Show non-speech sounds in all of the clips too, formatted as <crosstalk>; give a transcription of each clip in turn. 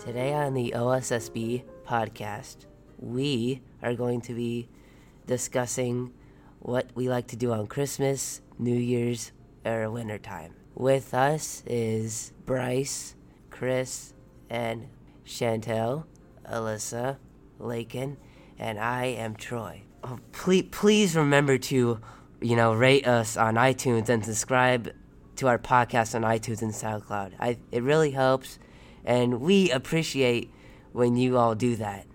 Today on the OSSB podcast, we are going to be discussing what we like to do on Christmas, New Year's, or wintertime. With us is Bryce, Chris, and Chantel, Alyssa, Lakin, and I am Troy. Oh, please, please remember to, you know, rate us on iTunes and subscribe to our podcast on iTunes and SoundCloud. I, it really helps, and we appreciate when you all do that.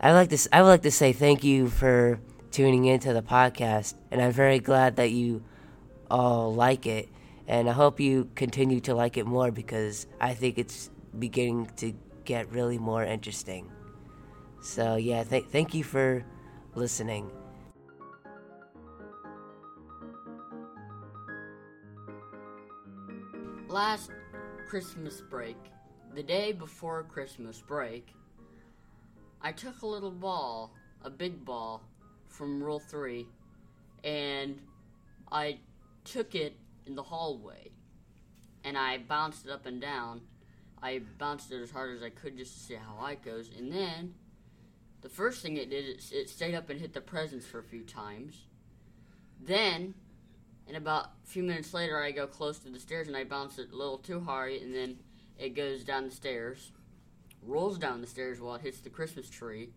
I like this. I would like to say thank you for tuning into the podcast, and I'm very glad that you all like it, and I hope you continue to like it more because I think it's beginning to get really more interesting. So yeah, th- thank you for listening. last Christmas break, the day before Christmas break, I took a little ball, a big ball, from Rule 3, and I took it in the hallway, and I bounced it up and down. I bounced it as hard as I could just to see how it goes, and then the first thing it did, it, it stayed up and hit the presents for a few times. Then and about a few minutes later, I go close to the stairs and I bounce it a little too hard, and then it goes down the stairs, rolls down the stairs while it hits the Christmas tree,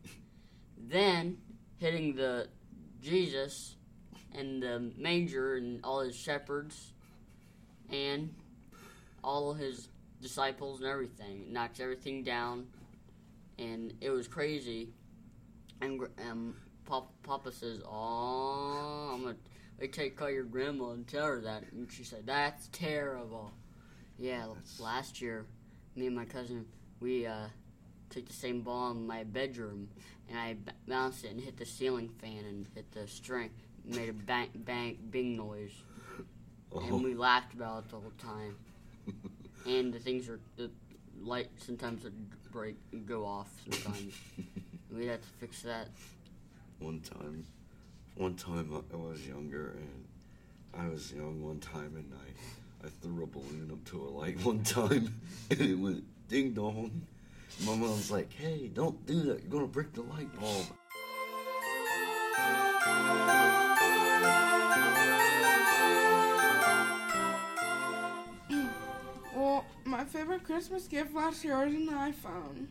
then hitting the Jesus and the manger and all his shepherds and all his disciples and everything. It knocks everything down, and it was crazy. And um, Papa, Papa says, "Oh, I'm gonna." take call your grandma and tell her that. And she said, That's terrible. Yeah, That's... last year, me and my cousin, we uh, took the same ball in my bedroom and I b- bounced it and hit the ceiling fan and hit the string. Made a bang, bang, bing noise. Oh. And we laughed about it the whole time. <laughs> and the things are, the light sometimes would break, and go off sometimes. <laughs> we had to fix that. One time one time I was younger and I was young one time and I, I threw a balloon up to a light one time <laughs> and it went ding dong. My mom's like, hey, don't do that. You're to break the light bulb. <clears throat> Well, my favorite Christmas gift last year was an iPhone.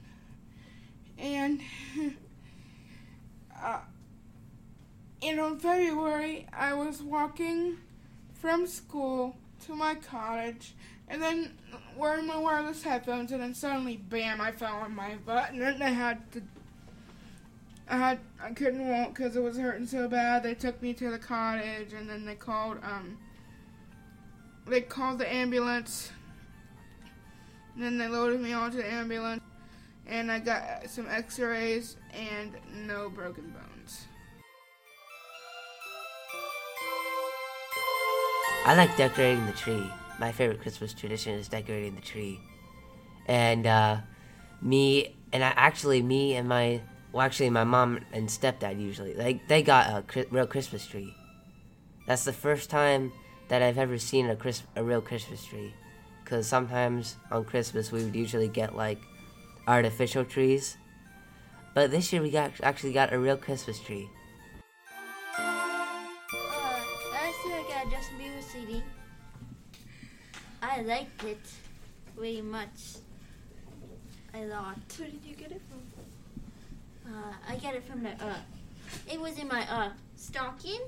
And <laughs> uh, and on February, I was walking from school to my cottage, and then wearing my wireless headphones, and then suddenly, bam! I fell on my butt, and then I had to. I had I couldn't walk because it was hurting so bad. They took me to the cottage, and then they called um. They called the ambulance. And then they loaded me onto the ambulance, and I got some X-rays and no broken bones. I like decorating the tree. My favorite Christmas tradition is decorating the tree. And uh, me and I actually me and my well actually my mom and stepdad usually like they got a real Christmas tree. That's the first time that I've ever seen a Chris, a real Christmas tree. Cuz sometimes on Christmas we would usually get like artificial trees. But this year we got actually got a real Christmas tree. CD. I liked it very much. A lot. Where did you get it from? Uh, I got it from the, uh, it was in my, uh, stocking.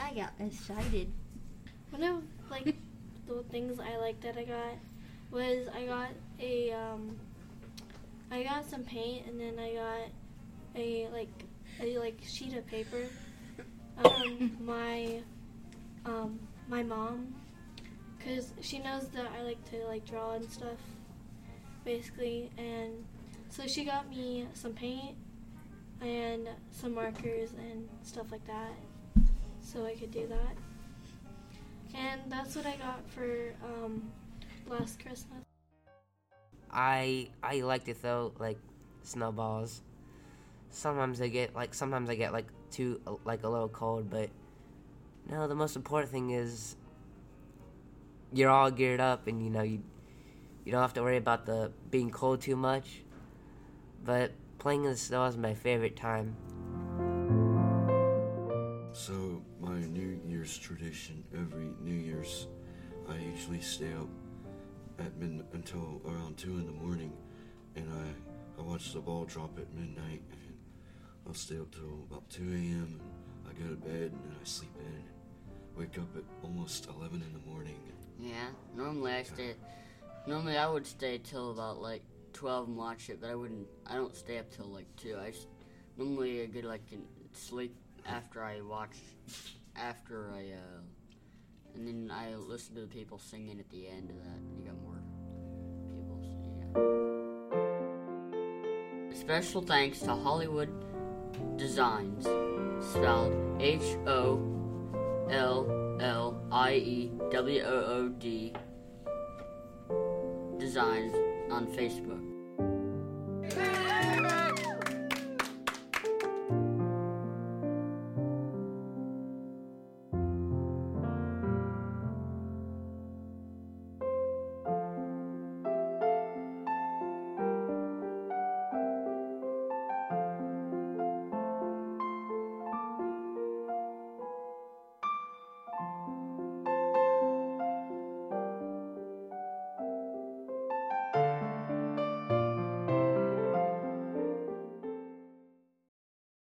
I got excited. One of, like, the things I liked that I got was I got a, um, I got some paint and then I got a, like, a, like, sheet of paper um, my um, my mom, cause she knows that I like to like draw and stuff, basically, and so she got me some paint and some markers and stuff like that, so I could do that. And that's what I got for um, last Christmas. I I like to throw like snowballs. Sometimes I get like sometimes I get like too like a little cold, but no, the most important thing is you're all geared up and you know you you don't have to worry about the being cold too much. But playing in the snow is my favorite time. So my New Year's tradition every New Year's, I usually stay up at mid until around two in the morning, and I I watch the ball drop at midnight, I'll stay up till about two a.m. and I go to bed and then I sleep in, and wake up at almost eleven in the morning. Yeah, normally I stay. Normally I would stay till about like twelve and watch it, but I wouldn't. I don't stay up till like two. I just, normally I get like sleep after I watch, after I, uh, and then I listen to the people singing at the end of that. You got more people singing. Yeah. Special thanks to Holliewood Designs, spelled H O L L I E W O O D Designs on Facebook.